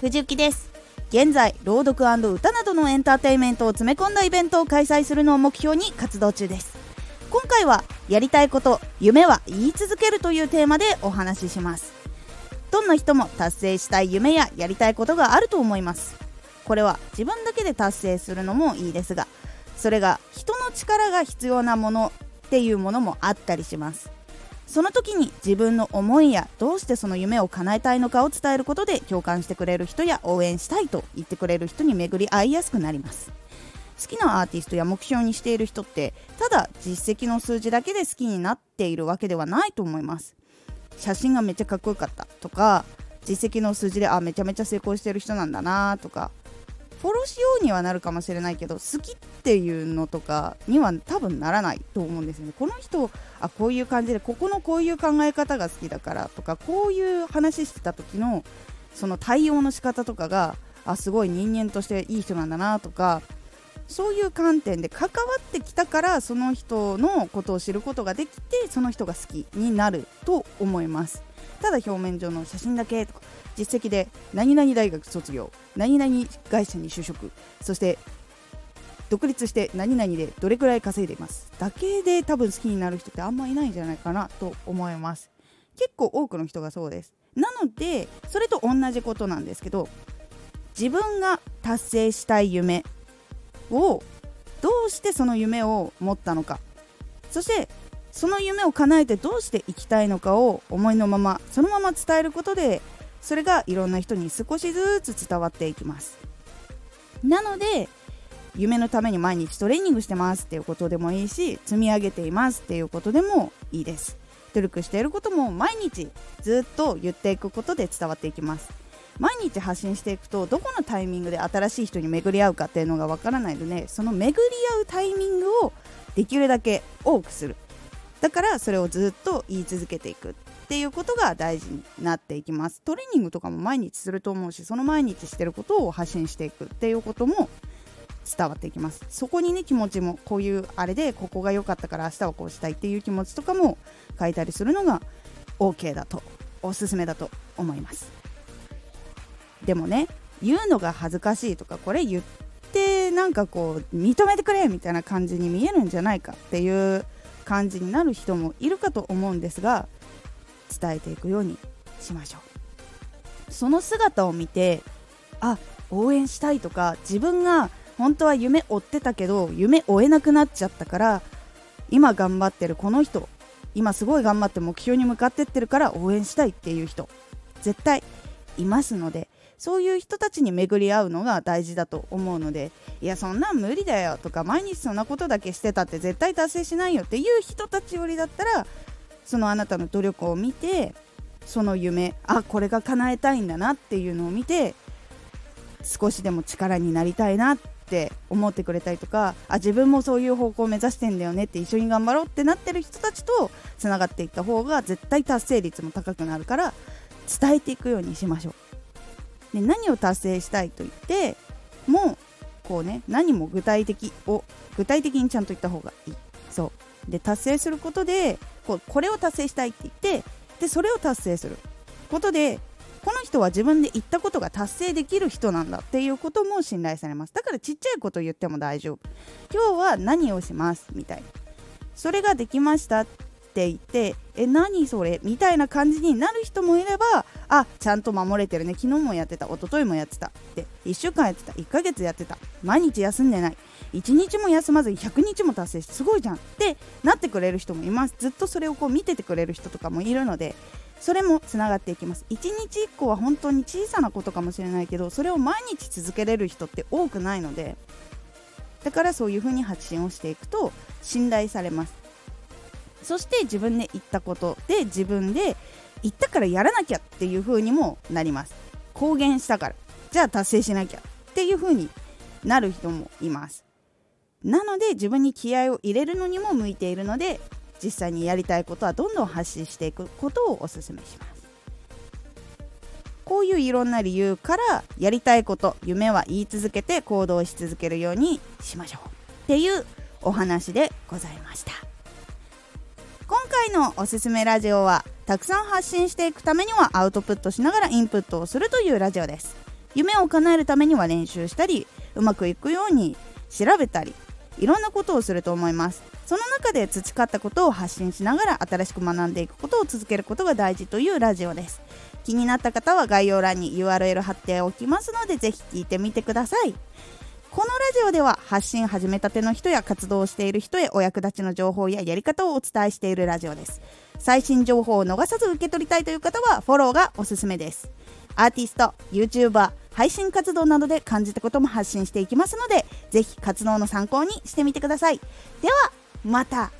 藤幸です。現在朗読歌などのエンターテインメントを詰め込んだイベントを開催するのを目標に活動中です。今回はやりたいこと夢は言い続けるというテーマでお話しします。どんな人も達成したい夢ややりたいことがあると思います。これは自分だけで達成するのもいいですがそれが人の力が必要なものっていうものもあったりします。その時に自分の思いやどうしてその夢を叶えたいのかを伝えることで共感してくれる人や応援したいと言ってくれる人に巡り合いやすくなります。好きなアーティストや目標にしている人ってただ実績の数字だけで好きになっているわけではないと思います。写真がめっちゃかっこよかったとか実績の数字であめちゃめちゃ成功してる人なんだなとかフォローしようにはなるかもしれないけど好きっていうのとかには多分ならないと思うんですよね。この人あこういう感じでここのこういう考え方が好きだからとかこういう話してた時のその対応の仕方とかがあすごい人間としていい人なんだなとかそういう観点で関わってきたからその人のことを知ることができてその人が好きになると思いますただ表面上の写真だけとか実績で何々大学卒業何々会社に就職そして独立して何々でどれくらい稼いでいます。だけで多分好きになる人ってあんまいないんじゃないかなと思います。結構多くの人がそうです。なのでそれと同じことなんですけど自分が達成したい夢をどうしてその夢を持ったのか。そしてその夢を叶えてどうしていきたいのかを思いのままそのまま伝えることでそれがいろんな人に少しずつ伝わっていきます。なので夢のために毎日トレーニングしてますっていうことでもいいし積み上げていますっていうことでもいいです。努力していることも毎日ずっと言っていくことで伝わっていきます。毎日発信していくとどこのタイミングで新しい人に巡り合うかっていうのがわからないのでその巡り合うタイミングをできるだけ多くする。だからそれをずっと言い続けていくっていうことが大事になっていきます。トレーニングとかも毎日すると思うしその毎日してることを発信していくっていうことも伝わっていきますそこにね気持ちもこういうあれでここが良かったから明日はこうしたいっていう気持ちとかも書いたりするのが OK だとおすすめだと思います。でもね言うのが恥ずかしいとかこれ言ってなんかこう認めてくれみたいな感じに見えるんじゃないかっていう感じになる人もいるかと思うんですが伝えていくようにしましょう。その姿を見てあ応援したいとか自分が本当は夢追ってたけど夢追えなくなっちゃったから今頑張ってるこの人今すごい頑張って目標に向かってってるから応援したいっていう人絶対いますのでそういう人たちに巡り合うのが大事だと思うのでいやそんなん無理だよとか毎日そんなことだけしてたって絶対達成しないよっていう人たちよりだったらそのあなたの努力を見てその夢あこれが叶えたいんだなっていうのを見て少しでも力になりたいなって思ってくれたりとかあ自分もそういう方向を目指してんだよねって一緒に頑張ろうってなってる人たちとつながっていった方が絶対達成率も高くなるから伝えていくようにしましょう。で何を達成したいと言ってもこうね何も具体的を具体的にちゃんと言った方がいい。そう。で達成することでこうこれを達成したいって言ってでそれを達成する。ことでこの人は自分で言ったことが達成できる人なんだっていうことも信頼されます。だからちっちゃいこと言っても大丈夫。今日は何をしますみたいな。それができましたって言ってえ何それみたいな感じになる人もいればあちゃんと守れてるね。昨日もやってた。一昨日もやってた。で1週間やってた。1ヶ月やってた。毎日休んでない。1日も休まずに100日も達成してすごいじゃん。ってなってくれる人もいます。ずっとそれをこう見ててくれる人とかもいるのでそれもつながっていきます。1日1個は本当に小さなことかもしれないけどそれを毎日続けれる人って多くないのでだからそういう風に発信をしていくと信頼されます。そして自分で言ったことで自分で言ったからやらなきゃっていう風にもなります。公言したから。じゃあ達成しなきゃっていう風になる人もいます。なので自分に気合を入れるのにも向いているので実際にやりたいことはどんどん発信していくことをおすすめします。こういういろんな理由からやりたいこと夢は言い続けて行動し続けるようにしましょう。っていうお話でございました。今回のおすすめラジオはたくさん発信していくためにはアウトプットしながらインプットをするというラジオです。夢を叶えるためには練習したりうまくいくように調べたりいろんなことをすると思います。その中で培ったことを発信しながら新しく学んでいくことを続けることが大事というラジオです。気になった方は概要欄に URL 貼っておきますのでぜひ聞いてみてください。このラジオでは発信始めたての人や活動をしている人へお役立ちの情報ややり方をお伝えしているラジオです。最新情報を逃さず受け取りたいという方はフォローがおすすめです。アーティスト YouTuber 配信活動などで感じたことも発信していきますのでぜひ活動の参考にしてみてください。ではまた。